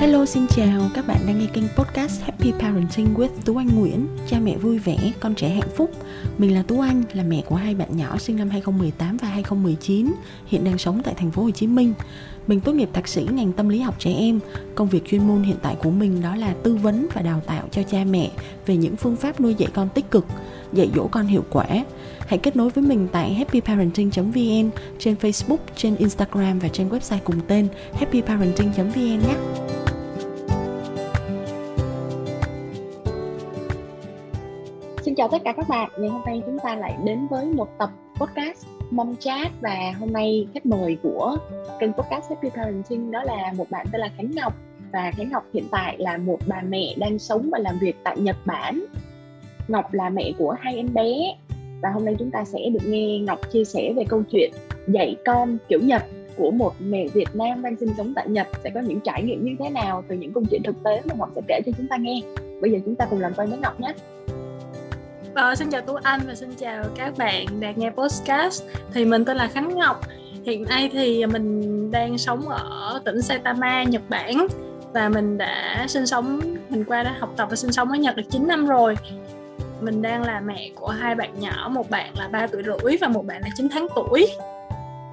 Hello xin chào, các bạn đang nghe kênh podcast Happy Parenting with Tú Anh Nguyễn. Cha mẹ vui vẻ, con trẻ hạnh phúc. Mình là Tú Anh, là mẹ của hai bạn nhỏ sinh năm 2018 và 2019 Hiện đang sống tại thành phố Hồ Chí Minh. Mình tốt nghiệp thạc sĩ ngành tâm lý học trẻ em. Công việc chuyên môn hiện tại của mình đó là tư vấn và đào tạo cho cha mẹ Về những phương pháp nuôi dạy con tích cực, dạy dỗ con hiệu quả. Hãy kết nối với mình tại happyparenting.vn Trên Facebook, trên Instagram và trên website cùng tên happyparenting.vn nhé. Xin chào tất cả các bạn, ngày hôm nay chúng ta lại đến với một tập podcast Mom Chat và hôm nay khách mời của kênh podcast Happy Parenting đó là một bạn tên là Khánh Ngọc. Và Khánh Ngọc hiện tại là một bà mẹ đang sống và làm việc tại Nhật Bản. Ngọc là mẹ của hai em bé và hôm nay chúng ta sẽ được nghe Ngọc chia sẻ về câu chuyện dạy con kiểu Nhật của một mẹ Việt Nam đang sinh sống tại Nhật. Sẽ có những trải nghiệm như thế nào từ những câu chuyện thực tế mà Ngọc sẽ kể cho chúng ta nghe. Bây giờ chúng ta cùng làm quen với Ngọc nhé. Ờ, xin chào Tú Anh và xin chào các bạn đang nghe podcast. Thì mình tên là Khánh Ngọc. Hiện nay thì mình đang sống ở tỉnh Saitama, Nhật Bản. Và mình đã sinh sống, mình qua đã học tập và sinh sống ở Nhật được 9 năm rồi. Mình đang là mẹ của hai bạn nhỏ, một bạn là 3 tuổi rưỡi và một bạn là 9 tháng tuổi.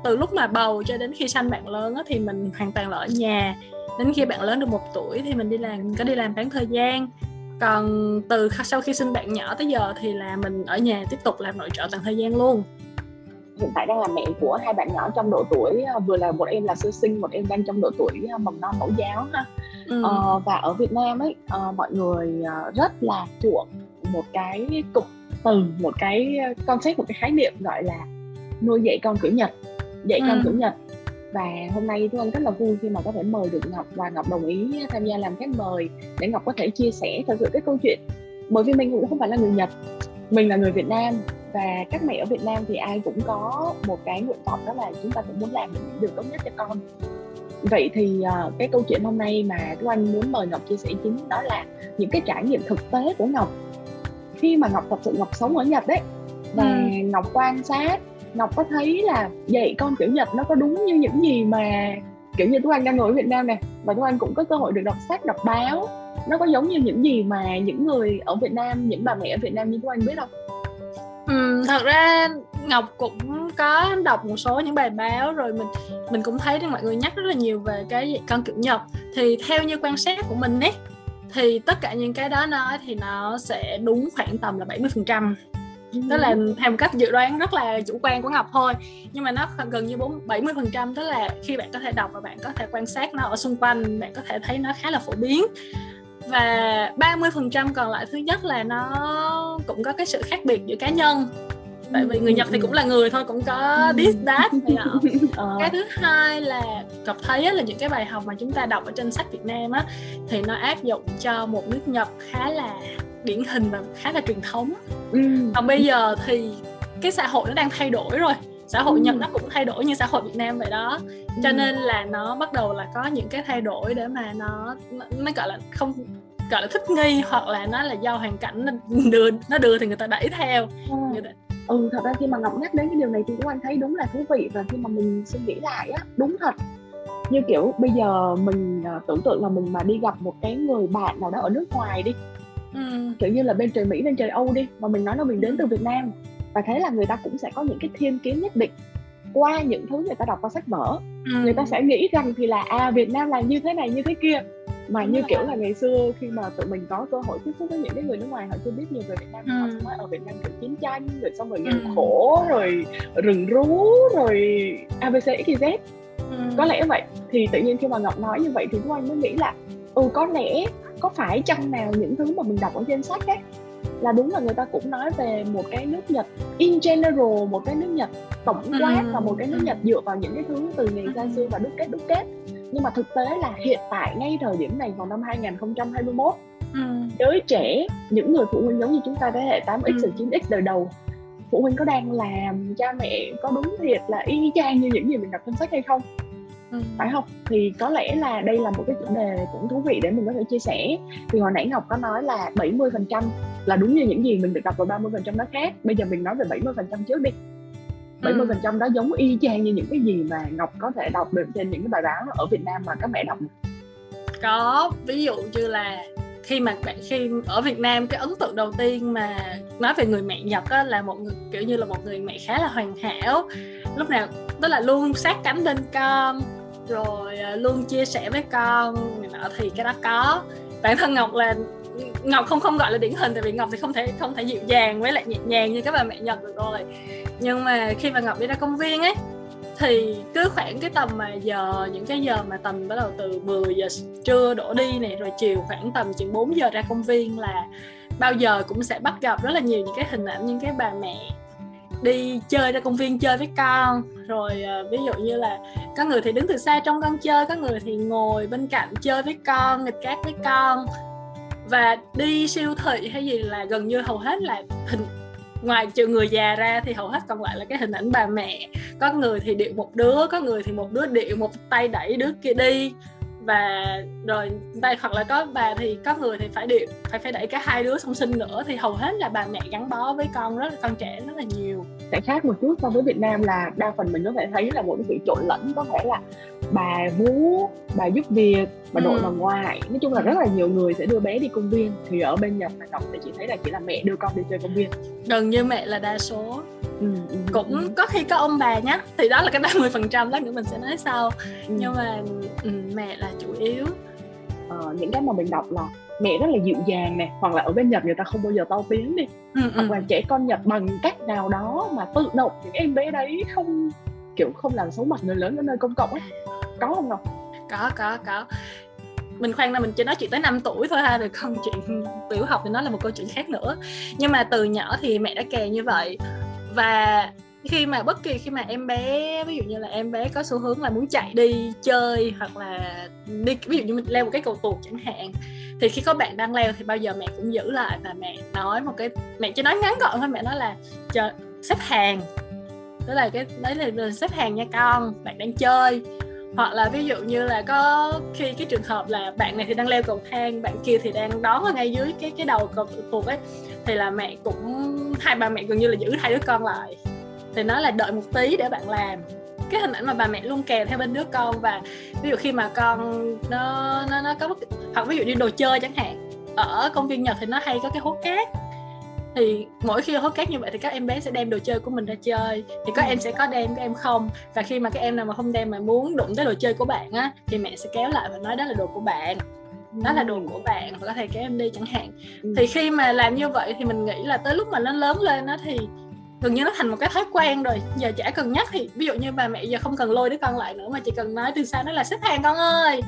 Từ lúc mà bầu cho đến khi sanh bạn lớn thì mình hoàn toàn là ở nhà. Đến khi bạn lớn được một tuổi thì mình đi làm, có đi làm bán thời gian. Còn từ sau khi sinh bạn nhỏ tới giờ thì là mình ở nhà tiếp tục làm nội trợ toàn thời gian luôn. Hiện tại đang là mẹ của hai bạn nhỏ trong độ tuổi ờ, vừa là một em là sơ sinh một em đang trong độ tuổi ờ, mầm non mẫu giáo ha. Ừ. ờ, và ở Việt Nam ấy uh, mọi người rất là chuộng một cái cụm từ một cái concept một cái khái niệm gọi là nuôi dạy con kiểu Nhật dạy ừ. con kiểu Nhật. Và hôm nay Thu Anh rất là vui khi mà có thể mời được Ngọc và Ngọc đồng ý tham gia làm khách mời để Ngọc có thể chia sẻ thật sự cái câu chuyện. Bởi vì mình cũng không phải là người Nhật mình là người Việt Nam và các mẹ ở Việt Nam thì ai cũng có một cái nguyện vọng đó là chúng ta cũng muốn làm những điều tốt nhất cho con. Vậy thì uh, cái câu chuyện hôm nay mà Thu Anh muốn mời Ngọc chia sẻ chính đó là những cái trải nghiệm thực tế của Ngọc khi mà Ngọc thật sự Ngọc sống ở Nhật đấy. Và ừ. Ngọc quan sát ngọc có thấy là dạy con kiểu nhật nó có đúng như những gì mà kiểu như tú anh đang ngồi ở việt nam nè và tú anh cũng có cơ hội được đọc sách đọc báo. Nó có giống như những gì mà những người ở việt nam những bà mẹ ở việt nam như tú anh biết không? Ừ, thật ra Ngọc cũng có đọc một số những bài báo rồi mình mình cũng thấy được mọi người nhắc rất là nhiều về cái con kiểu Nhật. Thì theo như quan sát của mình ấy thì tất cả những cái đó nói thì nó sẽ đúng khoảng tầm là 70 phần trăm. Tức là theo một cách dự đoán rất là chủ quan của ngọc thôi. Nhưng mà nó gần như bốn bảy mươi phần trăm tức là khi bạn có thể đọc và bạn có thể quan sát nó ở xung quanh bạn có thể thấy nó khá là phổ biến. Và 30% còn lại thứ nhất là nó cũng có cái sự khác biệt giữa cá nhân tại vì người Nhật thì cũng là người thôi cũng có this that này nọ ờ. cái thứ hai là gặp thấy là những cái bài học mà chúng ta đọc ở trên sách Việt Nam á thì nó áp dụng cho một nước Nhật khá là điển hình và khá là truyền thống ừ. còn bây giờ thì cái xã hội nó đang thay đổi rồi xã hội ừ. Nhật nó cũng thay đổi như xã hội Việt Nam vậy đó cho ừ. nên là nó bắt đầu là có những cái thay đổi để mà nó nó, gọi là không gọi là thích nghi hoặc là nó là do hoàn cảnh nó đưa nó đưa thì người ta đẩy theo ừ. người ta ừ thật ra khi mà ngọc nhắc đến cái điều này thì cũng anh thấy đúng là thú vị và khi mà mình suy nghĩ lại á đúng thật như kiểu bây giờ mình uh, tưởng tượng là mình mà đi gặp một cái người bạn nào đó ở nước ngoài đi ừ. kiểu như là bên trời mỹ bên trời âu đi mà mình nói là mình đến từ việt nam và thế là người ta cũng sẽ có những cái thiên kiến nhất định qua những thứ người ta đọc qua sách vở ừ. người ta sẽ nghĩ rằng thì là à việt nam là như thế này như thế kia mà như kiểu là ngày xưa khi mà tụi mình có cơ hội tiếp xúc với những cái người nước ngoài họ chưa biết nhiều về Việt Nam ừ. họ mới ở Việt Nam kiểu chiến tranh rồi xong rồi nghèo ừ. khổ rồi rừng rú rồi abc xyz ừ. có lẽ vậy thì tự nhiên khi mà ngọc nói như vậy thì chúng anh mới nghĩ là ừ có lẽ có phải chăng nào những thứ mà mình đọc ở trên sách ấy là đúng là người ta cũng nói về một cái nước Nhật in general một cái nước Nhật tổng quát ừ. và một cái nước Nhật dựa vào những cái thứ từ ngày xa xưa và đúc kết đúc kết nhưng mà thực tế là hiện tại ngay thời điểm này vào năm 2021 ừ. giới trẻ những người phụ huynh giống như chúng ta thế hệ 8x ừ. 9x đời đầu phụ huynh có đang làm cha mẹ có đúng thiệt là y chang như những gì mình đọc trong sách hay không ừ. phải không thì có lẽ là đây là một cái chủ đề cũng thú vị để mình có thể chia sẻ thì hồi nãy Ngọc có nói là 70 phần trăm là đúng như những gì mình được đọc và 30 phần trăm nó khác bây giờ mình nói về 70 phần trăm trước đi 70 ừ. phần trăm đó giống y chang như những cái gì mà Ngọc có thể đọc được trên những cái bài báo ở Việt Nam mà các mẹ đọc có ví dụ như là khi mà bạn khi ở Việt Nam cái ấn tượng đầu tiên mà nói về người mẹ Nhật á, là một người kiểu như là một người mẹ khá là hoàn hảo. Lúc nào đó là luôn sát cánh bên con rồi à, luôn chia sẻ với con thì cái đó có. Bản thân Ngọc là Ngọc không không gọi là điển hình tại vì Ngọc thì không thể không thể dịu dàng với lại nhẹ nhàng như các bà mẹ Nhật được rồi. Nhưng mà khi mà Ngọc đi ra công viên ấy thì cứ khoảng cái tầm mà giờ những cái giờ mà tầm bắt đầu từ 10 giờ trưa đổ đi này rồi chiều khoảng tầm chừng 4 giờ ra công viên là bao giờ cũng sẽ bắt gặp rất là nhiều những cái hình ảnh những cái bà mẹ đi chơi ra công viên chơi với con. Rồi uh, ví dụ như là có người thì đứng từ xa trong con chơi có người thì ngồi bên cạnh chơi với con nghịch cát với con và đi siêu thị hay gì là gần như hầu hết là hình, ngoài trừ người già ra thì hầu hết còn lại là cái hình ảnh bà mẹ. Có người thì điệu một đứa, có người thì một đứa điệu một tay đẩy đứa kia đi. Và rồi đây, hoặc là có bà thì, có người thì phải điệu, phải phải đẩy cả hai đứa song sinh nữa. Thì hầu hết là bà mẹ gắn bó với con rất là, con trẻ rất là nhiều sẽ khác một chút so với Việt Nam là đa phần mình có thể thấy là một cái sự trộn lẫn có thể là bà vú bà giúp việc bà nội ừ. bà ngoại nói chung là rất là nhiều người sẽ đưa bé đi công viên thì ở bên Nhật là Ngọc thì chỉ thấy là chỉ là mẹ đưa con đi chơi công viên gần như mẹ là đa số ừ, ừ, cũng ừ. có khi có ông bà nhá thì đó là cái 30 phần trăm đó nữa mình sẽ nói sau ừ. nhưng mà ừ, mẹ là chủ yếu ờ, những cái mà mình đọc là mẹ rất là dịu dàng nè hoặc là ở bên Nhật người ta không bao giờ to tiếng đi. Ừ, hoặc ừ. là trẻ con Nhật bằng cách nào đó mà tự động những em bé đấy không kiểu không làm xấu mặt người lớn ở nơi công cộng ấy. Có không Ngọc? có có có. Mình khoan là mình chỉ nói chuyện tới 5 tuổi thôi ha rồi không chuyện tiểu học thì nó là một câu chuyện khác nữa. Nhưng mà từ nhỏ thì mẹ đã kè như vậy. Và khi mà bất kỳ khi mà em bé, ví dụ như là em bé có xu hướng là muốn chạy đi chơi hoặc là đi, ví dụ như mình leo một cái cầu tuột chẳng hạn, thì khi có bạn đang leo thì bao giờ mẹ cũng giữ lại và mẹ nói một cái, mẹ chỉ nói ngắn gọn thôi, mẹ nói là, chờ, xếp hàng. Tức là cái đấy là xếp hàng nha con, bạn đang chơi. Hoặc là ví dụ như là có khi cái trường hợp là bạn này thì đang leo cầu thang, bạn kia thì đang đón ở ngay dưới cái cái đầu cầu tuột ấy, thì là mẹ cũng, hai bà mẹ gần như là giữ hai đứa con lại thì nói là đợi một tí để bạn làm. Cái hình ảnh mà bà mẹ luôn kèm theo bên đứa con và ví dụ khi mà con nó nó nó có hoặc ví dụ như đồ chơi chẳng hạn, ở công viên nhật thì nó hay có cái hố cát. Thì mỗi khi hố cát như vậy thì các em bé sẽ đem đồ chơi của mình ra chơi. Thì có em sẽ có đem các em không. Và khi mà các em nào mà không đem mà muốn đụng tới đồ chơi của bạn á, thì mẹ sẽ kéo lại và nói đó là đồ của bạn. Đó là đồ của bạn và có thể kéo em đi chẳng hạn. Thì khi mà làm như vậy thì mình nghĩ là tới lúc mà nó lớn lên á thì gần như nó thành một cái thói quen rồi. Giờ chả cần nhắc thì ví dụ như bà mẹ giờ không cần lôi đứa con lại nữa mà chỉ cần nói từ xa nó là xếp hàng con ơi!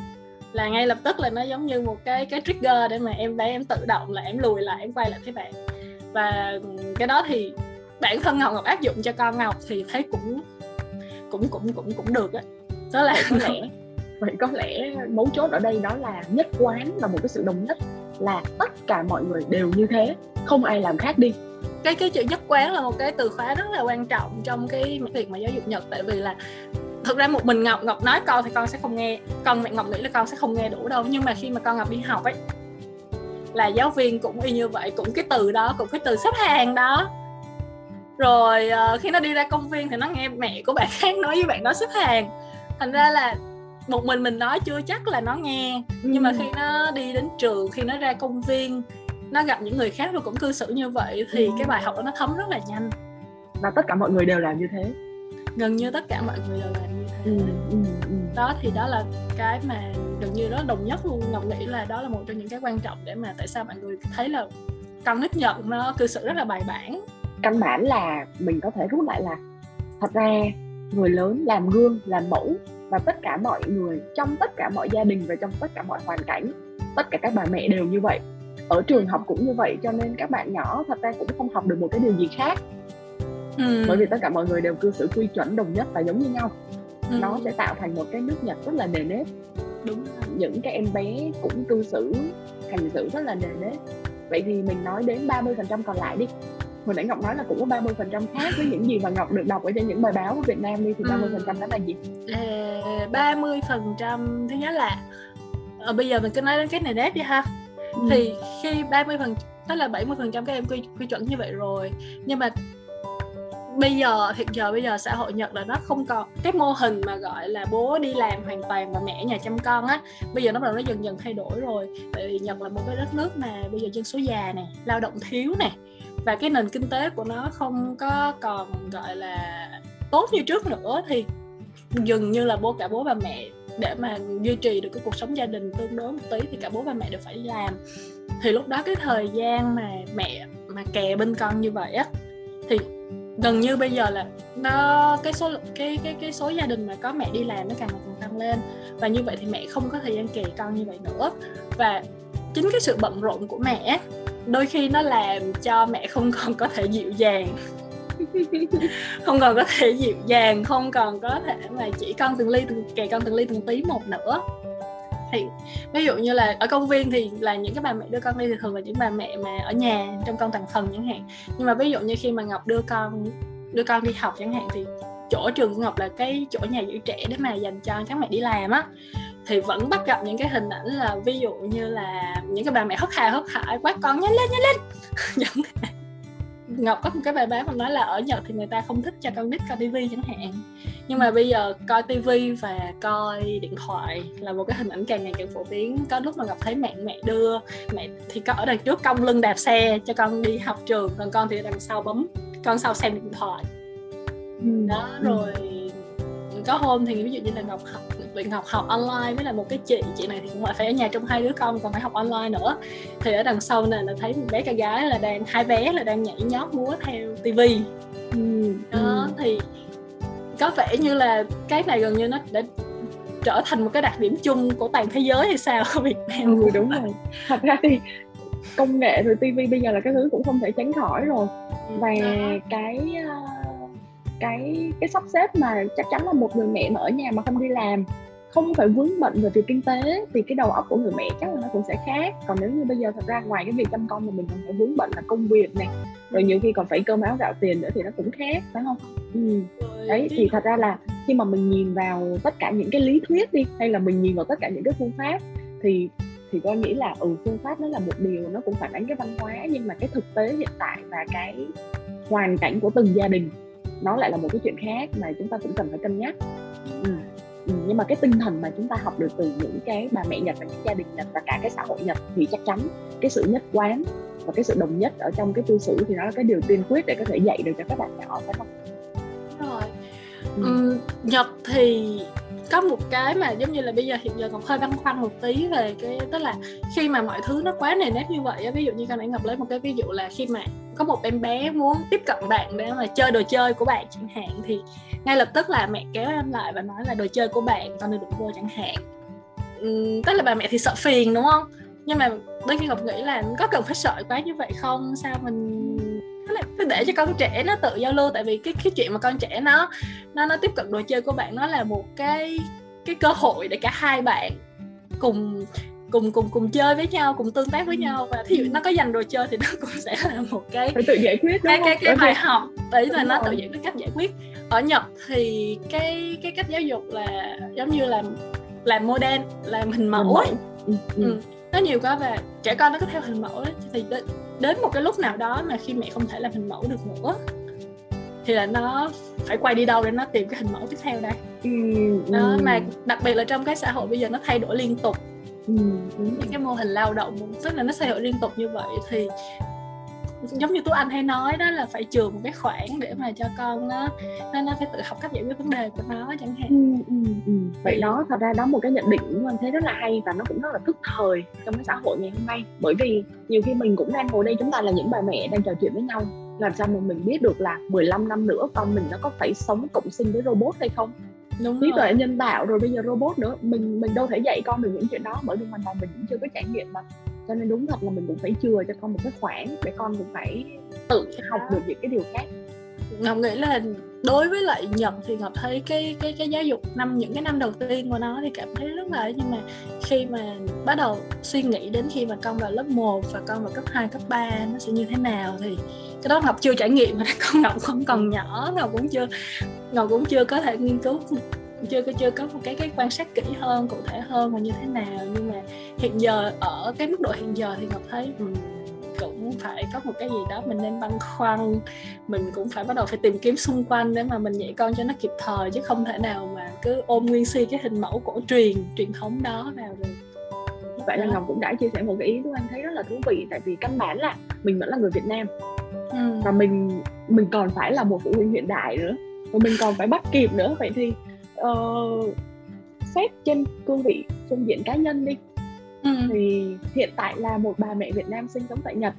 Là ngay lập tức là nó giống như một cái cái trigger để mà em bé em tự động là em lùi lại em quay lại thấy bạn. Và cái đó thì bản thân ngọc ngọc áp dụng cho con ngọc thì thấy cũng cũng cũng cũng cũng được á. Đó là có lẽ vậy có lẽ mấu chốt ở đây đó là nhất quán và một cái sự đồng nhất là tất cả mọi người đều như thế không ai làm khác đi cái cái chữ nhất quán là một cái từ khóa rất là quan trọng trong cái việc mà giáo dục nhật. Tại vì là thực ra một mình ngọc ngọc nói con thì con sẽ không nghe con mẹ ngọc nghĩ là con sẽ không nghe đủ đâu. Nhưng mà khi mà con ngọc đi học ấy là giáo viên cũng y như vậy cũng cái từ đó cũng cái từ xếp hàng đó. Rồi uh, khi nó đi ra công viên thì nó nghe mẹ của bạn khác nói với bạn đó xếp hàng. Thành ra là một mình mình nói chưa chắc là nó nghe. Nhưng mà khi nó đi đến trường khi nó ra công viên nó gặp những người khác và cũng cư xử như vậy thì ừ. cái bài học đó nó thấm rất là nhanh. Và tất cả mọi người đều làm như thế. Gần như tất cả mọi người đều làm như thế. Ừ, ừ, ừ. đó thì đó là cái mà gần như đó đồng nhất luôn. Ngọc nghĩ là đó là một trong những cái quan trọng để mà tại sao mọi người thấy là con nít nhật nó cư xử rất là bài bản. Căn bản là mình có thể rút lại là thật ra người lớn làm gương làm mẫu và tất cả mọi người trong tất cả mọi gia đình và trong tất cả mọi hoàn cảnh tất cả các bà mẹ đều như vậy ở trường học cũng như vậy cho nên các bạn nhỏ thật ra cũng không học được một cái điều gì khác ừ. bởi vì tất cả mọi người đều cư xử quy chuẩn đồng nhất và giống như nhau ừ. nó sẽ tạo thành một cái nước nhật rất là nề nếp đúng những cái em bé cũng cư xử hành xử rất là nề nếp vậy thì mình nói đến 30% còn lại đi hồi nãy Ngọc nói là cũng có 30% khác với những gì mà Ngọc được đọc ở trên những bài báo của Việt Nam đi thì 30% ừ. đó là gì? À, 30% thứ nhất là ờ, bây giờ mình cứ nói đến cái này nét đi ha ừ. thì khi 30 phần tức là 70 phần trăm các em quy, quy chuẩn như vậy rồi. Nhưng mà bây giờ hiện giờ bây giờ xã hội Nhật là nó không còn cái mô hình mà gọi là bố đi làm hoàn toàn và mẹ nhà chăm con á. Bây giờ nó bắt đầu nó dần dần thay đổi rồi. Tại vì Nhật là một cái đất nước mà bây giờ dân số già nè lao động thiếu nè. Và cái nền kinh tế của nó không có còn gọi là tốt như trước nữa. Thì dường như là bố cả bố và mẹ để mà duy trì được cái cuộc sống gia đình tương đối một tí thì cả bố và mẹ đều phải đi làm. Thì lúc đó cái thời gian mà mẹ, mà kè bên con như vậy á, thì gần như bây giờ là nó, cái số cái cái cái số gia đình mà có mẹ đi làm nó càng ngày càng tăng lên. Và như vậy thì mẹ không có thời gian kè con như vậy nữa. Và chính cái sự bận rộn của mẹ đôi khi nó làm cho mẹ không còn có thể dịu dàng. không còn có thể dịu dàng, không còn có thể mà chỉ con từng ly từng kè con từng ly từng tí một nữa. Thì ví dụ như là ở công viên thì là những cái bà mẹ đưa con đi thì thường là những bà mẹ mà ở nhà trong con toàn phần chẳng hạn. Nhưng mà ví dụ như khi mà ngọc đưa con đưa con đi học chẳng hạn thì chỗ trường của ngọc là cái chỗ nhà giữ trẻ để mà dành cho các mẹ đi làm á. Thì vẫn bắt gặp những cái hình ảnh là ví dụ như là những cái bà mẹ hất hà hất hải quát con nhanh lên nhanh lên. Ngọc có một cái bài báo mà nói là ở Nhật thì người ta không thích cho con nít coi tivi chẳng hạn. Nhưng mà bây giờ coi tivi và coi điện thoại là một cái hình ảnh càng ngày càng phổ biến. Có lúc mà Ngọc thấy mẹ mẹ đưa mẹ thì có ở đằng trước cong lưng đạp xe cho con đi học trường còn con thì đằng sau bấm con sau xem điện thoại. Ừ. đó rồi có hôm thì ví dụ như là Ngọc học luyện học học online với là một cái chị chị này thì cũng phải ở nhà trong hai đứa con còn phải học online nữa. Thì ở đằng sau này là thấy một bé ca gái là đang hai bé là đang nhảy nhót múa theo tivi ừ, đó ừ. thì có vẻ như là cái này gần như nó đã trở thành một cái đặc điểm chung của toàn thế giới hay sao? Việt Nam. Ừ, đúng rồi. Thật ra thì công nghệ rồi tivi bây giờ là cái thứ cũng không thể tránh khỏi rồi. Ừ, và cái uh cái cái sắp xếp mà chắc chắn là một người mẹ mà ở nhà mà không đi làm, không phải vướng bận về việc kinh tế thì cái đầu óc của người mẹ chắc là nó cũng sẽ khác. Còn nếu như bây giờ thật ra ngoài cái việc chăm con mà mình còn phải vướng bận là công việc này, rồi nhiều khi còn phải cơm áo gạo tiền nữa thì nó cũng khác, phải không? Ừ. đấy, thì thật ra là khi mà mình nhìn vào tất cả những cái lý thuyết đi, hay là mình nhìn vào tất cả những cái phương pháp thì thì tôi nghĩ là ừ phương pháp nó là một điều, nó cũng phản ánh cái văn hóa nhưng mà cái thực tế hiện tại và cái hoàn cảnh của từng gia đình nó lại là một cái chuyện khác mà chúng ta cũng cần phải cân nhắc ừ. Ừ, nhưng mà cái tinh thần mà chúng ta học được từ những cái bà mẹ nhật và những gia đình nhật và cả cái xã hội nhật thì chắc chắn cái sự nhất quán và cái sự đồng nhất ở trong cái tư sử thì nó là cái điều tiên quyết để có thể dạy được cho các bạn nhỏ phải không rồi ừ. Ừ, nhật thì có một cái mà giống như là bây giờ hiện giờ ngọc hơi băn khoăn một tí về cái tức là khi mà mọi thứ nó quá nề nếp như vậy ví dụ như con nãy ngọc lấy một cái ví dụ là khi mà có một em bé muốn tiếp cận bạn để mà chơi đồ chơi của bạn chẳng hạn thì ngay lập tức là mẹ kéo em lại và nói là đồ chơi của bạn con đừng vô chẳng hạn. Uhm, tức là bà mẹ thì sợ phiền đúng không? Nhưng mà đôi khi ngọc nghĩ là có cần phải sợ quá như vậy không? Sao mình cứ để cho con trẻ nó tự giao lưu tại vì cái cái chuyện mà con trẻ nó nó nó tiếp cận đồ chơi của bạn nó là một cái cái cơ hội để cả hai bạn cùng cùng cùng cùng chơi với nhau cùng tương tác với nhau. Và thí dụ nó có dành đồ chơi thì nó cũng sẽ là một cái phải tự giải quyết cái cái cái bài học. Đấy là nó tự giải quyết cách giải quyết. Ở nhật thì cái cái cách giáo dục là giống như là làm model làm hình mẫu ấy. Ừ, ừ. Ừ. nó nhiều quá và trẻ con nó có theo hình mẫu ấy, thì đến một cái lúc nào đó mà khi mẹ không thể làm hình mẫu được nữa thì là nó phải quay đi đâu để nó tìm cái hình mẫu tiếp theo đây. Ừ, đó, ừ. mà đặc biệt là trong cái xã hội bây giờ nó thay đổi liên tục ừ, những cái mô hình lao động tức là nó thay đổi liên tục như vậy thì giống như tú anh hay nói đó là phải trường một cái khoản để mà cho con nó nó nó phải tự học cách giải quyết vấn đề của nó chẳng hạn. Ừ, ừ, ừ. vậy đó thật ra đó một cái nhận định của anh thấy rất là hay và nó cũng rất là tức thời trong cái xã hội ngày hôm nay. Bởi vì nhiều khi mình cũng đang ngồi đây chúng ta là những bà mẹ đang trò chuyện với nhau làm sao mà mình biết được là 15 năm nữa con mình nó có phải sống cộng sinh với robot hay không Đúng trí tuệ nhân tạo rồi bây giờ robot nữa. Mình mình đâu thể dạy con được những chuyện đó bởi vì hoàn toàn mình cũng chưa có trải nghiệm mà. Cho nên đúng thật là mình cũng phải chừa cho con một cái khoản để con cũng phải tự học được những cái điều khác. Ngọc nghĩ là đối với lại nhật thì ngọc thấy cái cái cái giáo dục năm những cái năm đầu tiên của nó thì cảm thấy rất là nhưng mà khi mà bắt đầu suy nghĩ đến khi mà con vào lớp 1 và con vào cấp 2, cấp 3 nó sẽ như thế nào thì cái đó ngọc chưa trải nghiệm. Mà con ngọc không còn nhỏ ngọc cũng chưa ngọc cũng chưa có thể nghiên cứu chưa có chưa có một cái cái quan sát kỹ hơn cụ thể hơn là như thế nào. Nhưng mà hiện giờ ở cái mức độ hiện giờ thì ngọc thấy um, cũng phải có một cái gì đó mình nên băn khoăn. Mình cũng phải bắt đầu phải tìm kiếm xung quanh để mà mình dạy con cho nó kịp thời chứ không thể nào mà cứ ôm nguyên si cái hình mẫu cổ truyền truyền thống đó vào được. Vậy là ngọc cũng đã chia sẻ một cái ý của anh thấy rất là thú vị tại vì căn bản là mình vẫn là người việt nam. Ừ. và mình mình còn phải là một phụ huynh hiện đại nữa và mình còn phải bắt kịp nữa vậy thì uh, xét trên cương vị phương diện cá nhân đi ừ. thì hiện tại là một bà mẹ Việt Nam sinh sống tại Nhật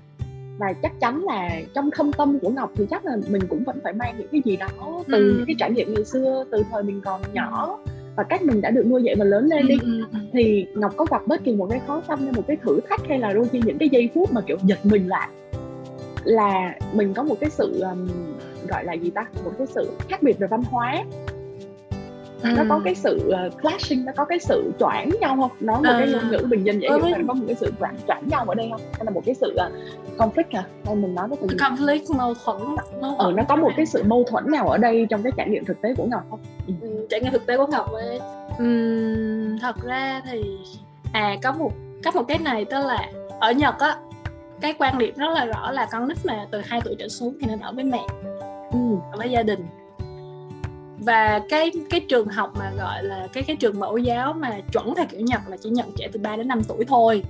và chắc chắn là trong thâm tâm của Ngọc thì chắc là mình cũng vẫn phải mang những cái gì đó từ ừ. những cái trải nghiệm ngày xưa từ thời mình còn nhỏ và cách mình đã được nuôi dạy và lớn lên đi ừ, ừ, thì Ngọc có gặp bất kỳ một cái khó khăn hay một cái thử thách hay là đôi khi những cái giây phút mà kiểu giật mình lại là mình có một cái sự um, gọi là gì ta? Một cái sự khác biệt về văn hóa. Ừ. nó có cái sự uh, clashing nó có cái sự choảng nhau không? Nói một ừ. cái ngôn ngữ bình dân hiểu ừ. có một cái sự choảng choảng nhau ở đây không? Hay là một cái sự uh, conflict à hay mình nói cái từ conflict mâu thuẫn. Nó ừ, nó có một cái sự mâu thuẫn nào ở đây trong cái trải nghiệm thực tế của ngọc không? Ừ. ừ trải nghiệm thực tế của ngọc ấy uhm, thật ra thì à có một có một cái này tức là ở nhật á cái quan điểm rất là rõ là con nít mà từ 2 tuổi trở xuống thì nên ở với mẹ ở với gia đình. Và cái cái trường học mà gọi là cái cái trường mẫu giáo mà chuẩn theo kiểu Nhật là chỉ nhận trẻ từ 3 đến 5 tuổi thôi.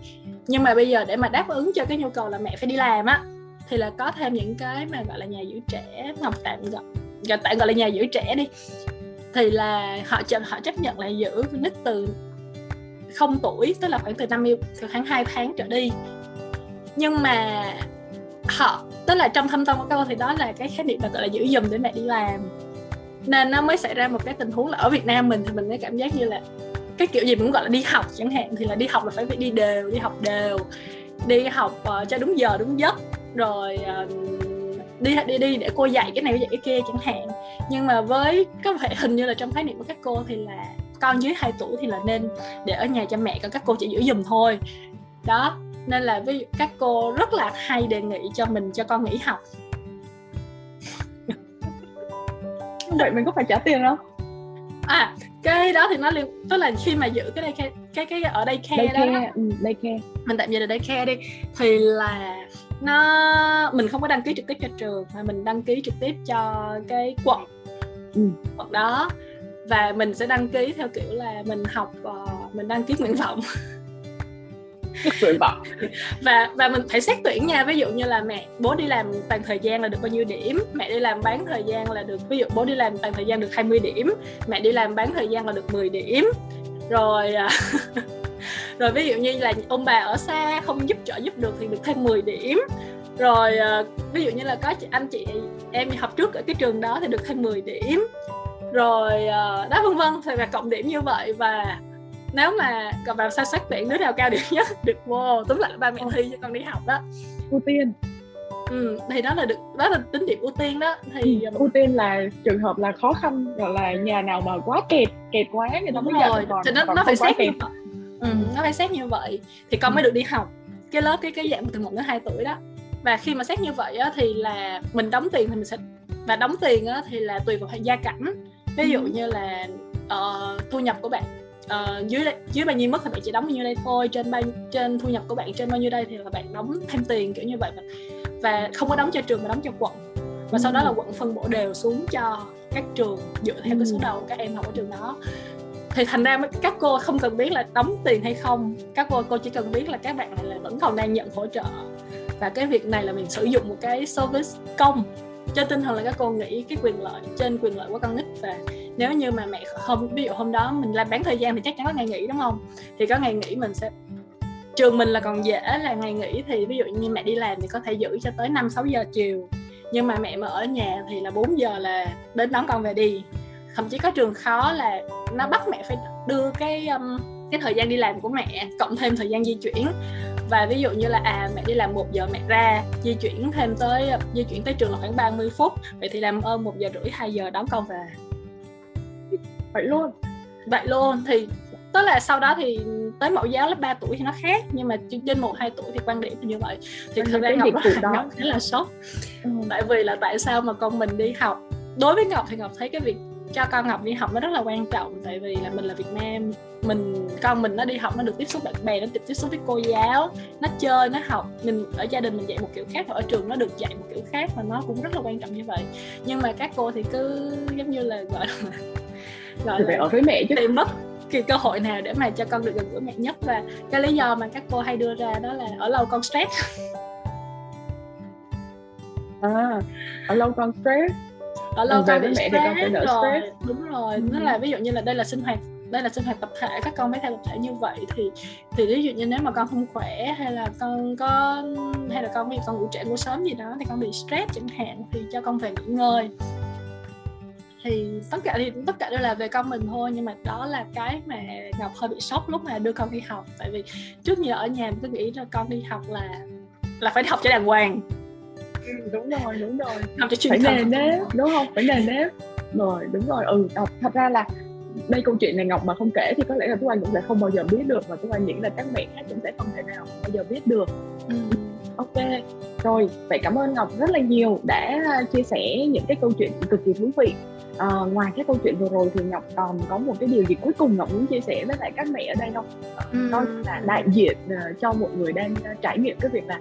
Nhưng mà bây giờ để mà đáp ứng cho cái nhu cầu là mẹ phải đi làm á, thì là có thêm những cái mà gọi là nhà giữ trẻ ngọc tạm gọi gọi tạm gọi là nhà giữ trẻ đi. Thì là họ chấp họ chấp nhận là giữ nít từ không tuổi, tức là khoảng từ năm từ khoảng 2 tháng trở đi. Nhưng mà họ tức là trong thâm tâm của câu thì đó là cái khái niệm là gọi là giữ giùm để mẹ đi làm. Nên nó mới xảy ra một cái tình huống là ở Việt Nam mình thì mình mới cảm giác như là cái kiểu gì cũng gọi là đi học chẳng hạn thì là đi học là phải đi đều đi học đều. Đi học uh, cho đúng giờ đúng giấc rồi uh, đi đi đi để cô dạy cái này cô dạy cái kia chẳng hạn. Nhưng mà với có vẻ hình như là trong khái niệm của các cô thì là con dưới 2 tuổi thì là nên để ở nhà cho mẹ còn các cô chỉ giữ giùm thôi. Đó nên là ví dụ các cô rất là hay đề nghị cho mình cho con nghỉ học. Vậy mình có phải trả tiền không? À cái đó thì nó liên tức là khi mà giữ cái đây cái cái cái ở đây care đây đó. Ừ, đây care mình tạm dịch là đây care đi. Thì là nó mình không có đăng ký trực tiếp cho trường mà mình đăng ký trực tiếp cho cái quận. Ừ. quận đó. Và mình sẽ đăng ký theo kiểu là mình học uh, mình đăng ký nguyện vọng nguyện vọng và và mình phải xét tuyển nha. Ví dụ như là mẹ, bố đi làm toàn thời gian là được bao nhiêu điểm? Mẹ đi làm bán thời gian là được, ví dụ bố đi làm toàn thời gian được 20 điểm, mẹ đi làm bán thời gian là được 10 điểm. Rồi à, rồi ví dụ như là ông bà ở xa không giúp trợ giúp được thì được thêm 10 điểm. Rồi à, ví dụ như là có anh chị, em học trước ở cái trường đó thì được thêm 10 điểm. Rồi à, đó, vân vân. Thì là cộng điểm như vậy và nếu mà còn vào sao xét tuyển đứa nào cao điểm nhất được vô túm lại ba mẹ thi cho con đi học đó. Ưu tiên. Ừ, thì đó là được đó là tính điểm ưu tiên đó. Thì ừ, ưu tiên là trường hợp là khó khăn gọi là nhà nào mà quá kẹt kẹt quá người ta mới rồi còn, thì nó, còn nó phải xét như vậy. Ừ, nó phải xét như vậy. Thì con ừ. mới được đi học. Cái lớp cái cái dạng từ một đến hai tuổi đó. Và khi mà xét như vậy á, thì là mình đóng tiền thì mình sẽ và đóng tiền á, thì là tùy vào gia cảnh. Ví dụ ừ. như là uh, thu nhập của bạn uh, dưới dưới bao nhiêu mức thì bạn chỉ đóng bao nhiêu đây thôi. Trên bao trên thu nhập của bạn trên bao nhiêu đây thì là bạn đóng thêm tiền kiểu như vậy. Và, và không có đóng cho trường mà đóng cho quận. Và ừ. sau đó là quận phân bổ đều xuống cho các trường dựa theo cái số ừ. đầu các em học ở trường đó. Thì thành ra các cô không cần biết là đóng tiền hay không. Các cô cô chỉ cần biết là các bạn này là vẫn còn đang nhận hỗ trợ. Và cái việc này là mình sử dụng một cái service công. Trên tinh thần là các cô nghĩ cái quyền lợi trên quyền lợi của con nít và nếu như mà mẹ hôm ví dụ hôm đó mình làm bán thời gian thì chắc chắn có ngày nghỉ đúng không? Thì có ngày nghỉ mình sẽ trường mình là còn dễ là ngày nghỉ thì ví dụ như mẹ đi làm thì có thể giữ cho tới 5 6 giờ chiều. Nhưng mà mẹ mà ở nhà thì là 4 giờ là đến đón con về đi. Thậm chí có trường khó là nó bắt mẹ phải đưa cái um, cái thời gian đi làm của mẹ cộng thêm thời gian di chuyển. Và ví dụ như là à mẹ đi làm một giờ mẹ ra di chuyển thêm tới di chuyển tới trường là khoảng 30 phút. Vậy thì làm ơn một giờ rưỡi hai giờ đón con về vậy luôn. Vậy luôn thì tức là sau đó thì tới mẫu giáo lớp 3 tuổi thì nó khác nhưng mà trên một hai tuổi thì quan điểm như vậy. Thì thực ra ngọc rất là ngọc khá là sốc. Ừ. tại vì là tại sao mà con mình đi học đối với ngọc thì ngọc thấy cái việc cho con Ngọc đi học nó rất là quan trọng. Tại vì là mình là Việt Nam mình con mình nó đi học nó được tiếp xúc bạn bè nó được tiếp xúc với cô giáo nó chơi nó học. Mình ở gia đình mình dạy một kiểu khác và ở trường nó được dạy một kiểu khác và nó cũng rất là quan trọng như vậy. Nhưng mà các cô thì cứ giống như là gọi là gọi là ở với mẹ chứ. tìm mất cái cơ hội nào để mà cho con được gần gũi mẹ nhất. Và cái lý do mà các cô hay đưa ra đó là ở lâu con stress. À ở lâu con stress. Ở lâu con bị stress, con phải đỡ rồi stress. đúng rồi. Ừ. nó là ví dụ như là đây là sinh hoạt đây là sinh hoạt tập thể các con phải theo tập thể như vậy. Thì thì ví dụ như nếu mà con không khỏe hay là con có hay là con bị con ngủ trễ ngủ sớm gì đó thì con bị stress chẳng hạn thì cho con về nghỉ ngơi thì tất cả thì tất cả đều là về con mình thôi nhưng mà đó là cái mà ngọc hơi bị sốc lúc mà đưa con đi học. Tại vì trước giờ ở nhà mình cứ nghĩ là con đi học là là phải học cho đàng hoàng. Ừ, đúng rồi đúng rồi. Học cho phải nề nếp đúng không? Phải nề nếp. Rồi đúng rồi ừ thật ra là đây câu chuyện này ngọc mà không kể thì có lẽ là tú anh cũng sẽ không bao giờ biết được và tú anh nghĩ là các mẹ khác cũng sẽ không thể nào bao giờ biết được. Ừ. ok rồi vậy cảm ơn ngọc rất là nhiều đã chia sẻ những cái câu chuyện cực kỳ thú vị à, ngoài cái câu chuyện vừa rồi thì ngọc còn có một cái điều gì cuối cùng ngọc muốn chia sẻ với lại các mẹ ở đây không ừ. coi là đại diện uh, cho một người đang uh, trải nghiệm cái việc là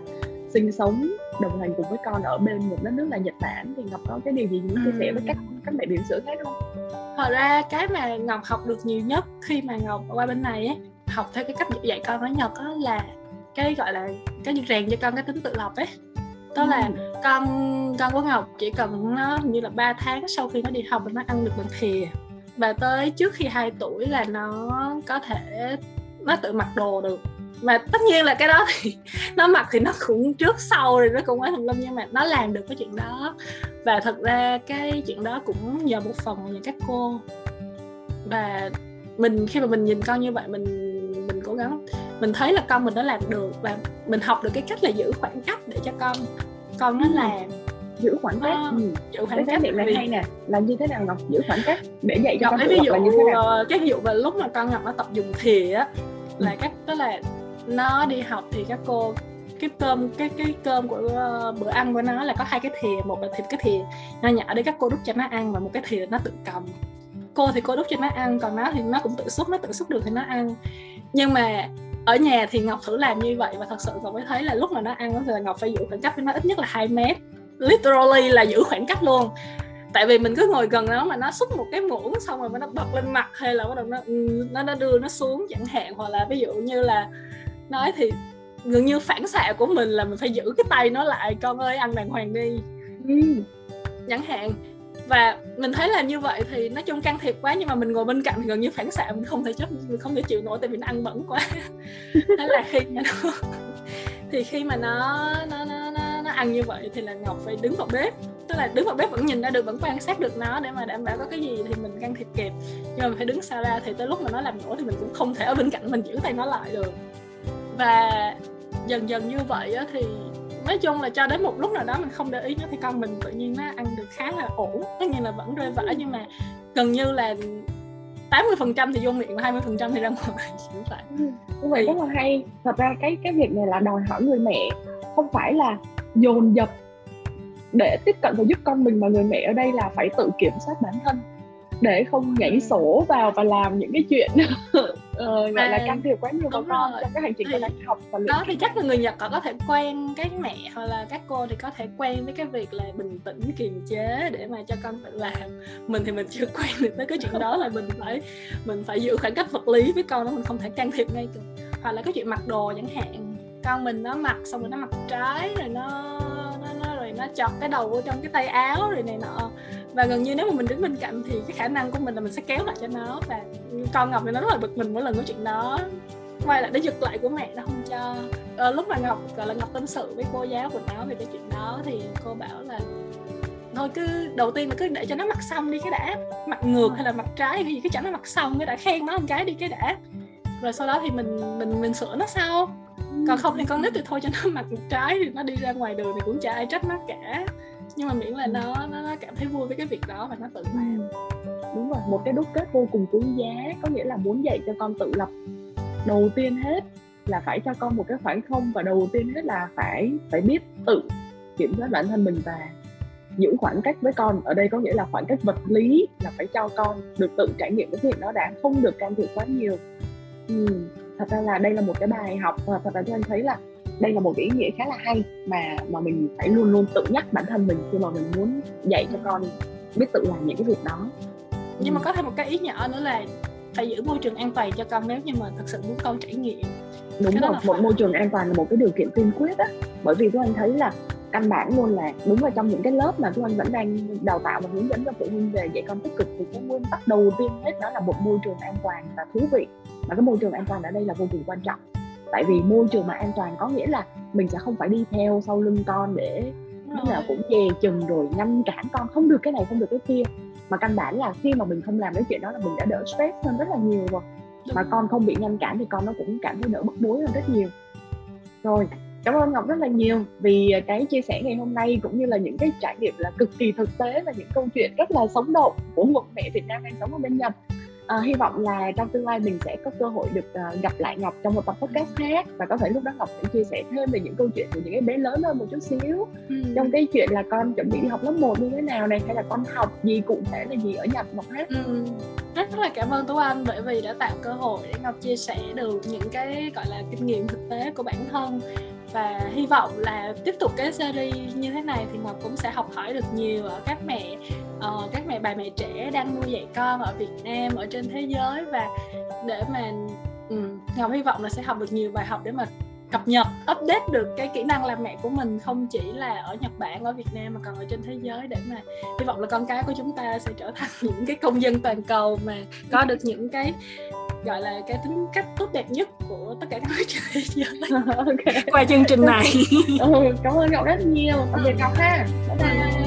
sinh sống đồng hành cùng với con ở bên một đất nước là Nhật Bản thì Ngọc có cái điều gì muốn chia sẻ với các các mẹ bỉm sữa khác không? Thật ra cái mà Ngọc học được nhiều nhất khi mà Ngọc qua bên này ấy, học theo cái cách dạy con nói Nhật đó là cái gọi là cái rèn cho con cái tính tự lập ấy đó là con con của ngọc chỉ cần nó như là 3 tháng sau khi nó đi học nó ăn được bằng thìa. Và tới trước khi 2 tuổi là nó có thể nó tự mặc đồ được. Mà tất nhiên là cái đó thì nó mặc thì nó cũng trước sau rồi nó cũng quá thùng lâm nhưng mà nó làm được cái chuyện đó. Và thật ra cái chuyện đó cũng nhờ một phần là những các cô. Và mình khi mà mình nhìn con như vậy mình mình cố gắng mình thấy là con mình nó làm được và mình học được cái cách là giữ khoảng cách để cho con con nó làm. Giữ khoảng cách. À, ừ. giữ khoảng cách này là hay nè. Làm như thế nào ngọc? Giữ khoảng cách để dạy cho ngọc con ví dụ là như thế nào? ờ, cái ví dụ về lúc mà con ngọc nó tập dùng thìa á là ừ. cách đó là nó đi học thì các cô cái cơm cái cái cơm của uh, bữa ăn của nó là có hai cái thìa một là thịt cái thìa. Nó nhỏ để các cô đút cho nó ăn và một cái thìa nó tự cầm. Cô thì cô đút cho nó ăn còn nó thì nó cũng tự xúc nó tự xúc được thì nó ăn. Nhưng mà ở nhà thì ngọc thử làm như vậy và thật sự ngọc mới thấy là lúc mà nó ăn thì là ngọc phải giữ khoảng cách với nó ít nhất là 2 mét. Literally là giữ khoảng cách luôn. Tại vì mình cứ ngồi gần nó mà nó xúc một cái muỗng xong rồi nó bật lên mặt hay là bắt đầu nó nó nó đưa nó xuống chẳng hạn. Hoặc là ví dụ như là nói thì gần như phản xạ của mình là mình phải giữ cái tay nó lại. Con ơi ăn đàng hoàng đi. Ừ. chẳng hạn và mình thấy là như vậy thì nói chung can thiệp quá nhưng mà mình ngồi bên cạnh thì gần như phản xạ mình không thể chấp mình không thể chịu nổi tại vì nó ăn bẩn quá. Thế là khi mà nó thì khi mà nó nó, nó nó nó ăn như vậy thì là ngọc phải đứng vào bếp. Tức là đứng vào bếp vẫn nhìn ra được vẫn quan sát được nó để mà đảm bảo có cái gì thì mình can thiệp kịp. Nhưng mà mình phải đứng xa ra thì tới lúc mà nó làm nổ thì mình cũng không thể ở bên cạnh mình giữ tay nó lại được. Và dần dần như vậy á, thì nói chung là cho đến một lúc nào đó mình không để ý nó thì con mình tự nhiên nó ăn được khá là ổn. Tất nhiên là vẫn rơi vỡ nhưng mà gần như là 80% thì vô miệng và 20% thì ra ngoài kiểu vậy ừ, như vậy rất là hay. Thật ra cái cái việc này là đòi hỏi người mẹ. Không phải là dồn dập để tiếp cận và giúp con mình mà người mẹ ở đây là phải tự kiểm soát bản thân để không nhảy ừ. sổ vào và làm những cái chuyện. Ờ, gọi là can thiệp quá nhiều vào con trong cái hành trình thì, học và luyện đó thì chắc là người Nhật họ có thể quen cái mẹ hoặc là các cô thì có thể quen với cái việc là bình tĩnh kiềm chế để mà cho con tự làm. Mình thì mình chưa quen được tới cái chuyện đó là mình phải mình phải giữ khoảng cách vật lý với con đó mình không thể can thiệp ngay hoặc là cái chuyện mặc đồ chẳng hạn con mình nó mặc xong rồi nó mặc trái rồi nó nó, nó rồi nó chọt cái đầu vô trong cái tay áo rồi này nọ và gần như nếu mà mình đứng bên cạnh thì cái khả năng của mình là mình sẽ kéo lại cho nó. Và con ngọc thì nó rất là bực mình mỗi lần nói chuyện đó. Quay lại để giật lại của mẹ nó không cho. À, lúc mà ngọc gọi là ngọc tâm sự với cô giáo của nó về cái chuyện đó thì cô bảo là thôi cứ đầu tiên là cứ để cho nó mặc xong đi cái đã. Mặc ngược hay là mặc trái cái gì cứ cho nó mặc xong cái đã khen nó một cái đi cái đã. Rồi sau đó thì mình mình mình sửa nó sau. Còn không thì con nít thì thôi cho nó mặc trái thì nó đi ra ngoài đường thì cũng chả ai trách nó cả nhưng mà miễn là nó nó, nó cảm thấy vui với cái việc đó và nó tự làm. Đúng rồi một cái đúc kết vô cùng quý giá có nghĩa là muốn dạy cho con tự lập đầu tiên hết là phải cho con một cái khoảng không và đầu tiên hết là phải phải biết tự kiểm soát bản thân mình và giữ khoảng cách với con. Ở đây có nghĩa là khoảng cách vật lý là phải cho con được tự trải nghiệm cái việc đó đã không được can thiệp quá nhiều. Ừ. thật ra là đây là một cái bài học và thật ra cho anh thấy là đây là một cái ý nghĩa khá là hay mà mà mình phải luôn luôn tự nhắc bản thân mình khi mà mình muốn dạy cho con biết tự làm những cái việc đó. Nhưng mà có thêm một cái ý nhỏ nữa là phải giữ môi trường an toàn cho con nếu như mà thật sự muốn con trải nghiệm. Đúng rồi một phải... môi trường an toàn là một cái điều kiện tiên quyết á. Bởi vì tôi anh thấy là căn bản luôn là đúng là trong những cái lớp mà chúng anh vẫn đang đào tạo và hướng dẫn cho phụ huynh về dạy con tích cực thì cái nguyên tắc đầu tiên hết đó là một môi trường an toàn và thú vị. Và cái môi trường an toàn ở đây là vô cùng quan trọng tại vì môi trường mà an toàn có nghĩa là mình sẽ không phải đi theo sau lưng con để lúc nào cũng dè chừng rồi ngăn cản con. Không được cái này không được cái kia. Mà căn bản là khi mà mình không làm cái chuyện đó là mình đã đỡ stress hơn rất là nhiều rồi. Mà con không bị ngăn cản thì con nó cũng cảm thấy đỡ bức bối hơn rất nhiều. Rồi cảm ơn ngọc rất là nhiều vì cái chia sẻ ngày hôm nay cũng như là những cái trải nghiệm là cực kỳ thực tế và những câu chuyện rất là sống động của một mẹ việt nam đang sống ở bên nhật à, hy vọng là trong tương lai mình sẽ có cơ hội được uh, gặp lại ngọc trong một tập podcast khác và có thể lúc đó ngọc sẽ chia sẻ thêm về những câu chuyện của những cái bé lớn hơn một chút xíu ừ. trong cái chuyện là con chuẩn bị đi học lớp 1 như thế nào này hay là con học gì cụ thể là gì ở nhật ngọc hát ừ. rất là cảm ơn tú anh bởi vì đã tạo cơ hội để ngọc chia sẻ được những cái gọi là kinh nghiệm thực tế của bản thân và hy vọng là tiếp tục cái series như thế này thì ngọc cũng sẽ học hỏi được nhiều ở các mẹ uh, các mẹ bà mẹ trẻ đang nuôi dạy con ở việt nam ở trên thế giới. Và để mà um, ngọc hy vọng là sẽ học được nhiều bài học để mà cập nhật update được cái kỹ năng làm mẹ của mình không chỉ là ở Nhật Bản ở Việt Nam mà còn ở trên thế giới để mà hy vọng là con cái của chúng ta sẽ trở thành những cái công dân toàn cầu mà có được những cái gọi là cái tính cách tốt đẹp nhất của tất cả các nước trên thế giới. Okay. qua chương trình này. Ừ, cảm ơn ngọc rất nhiều. Tạm biệt ngọc ha. Bye bye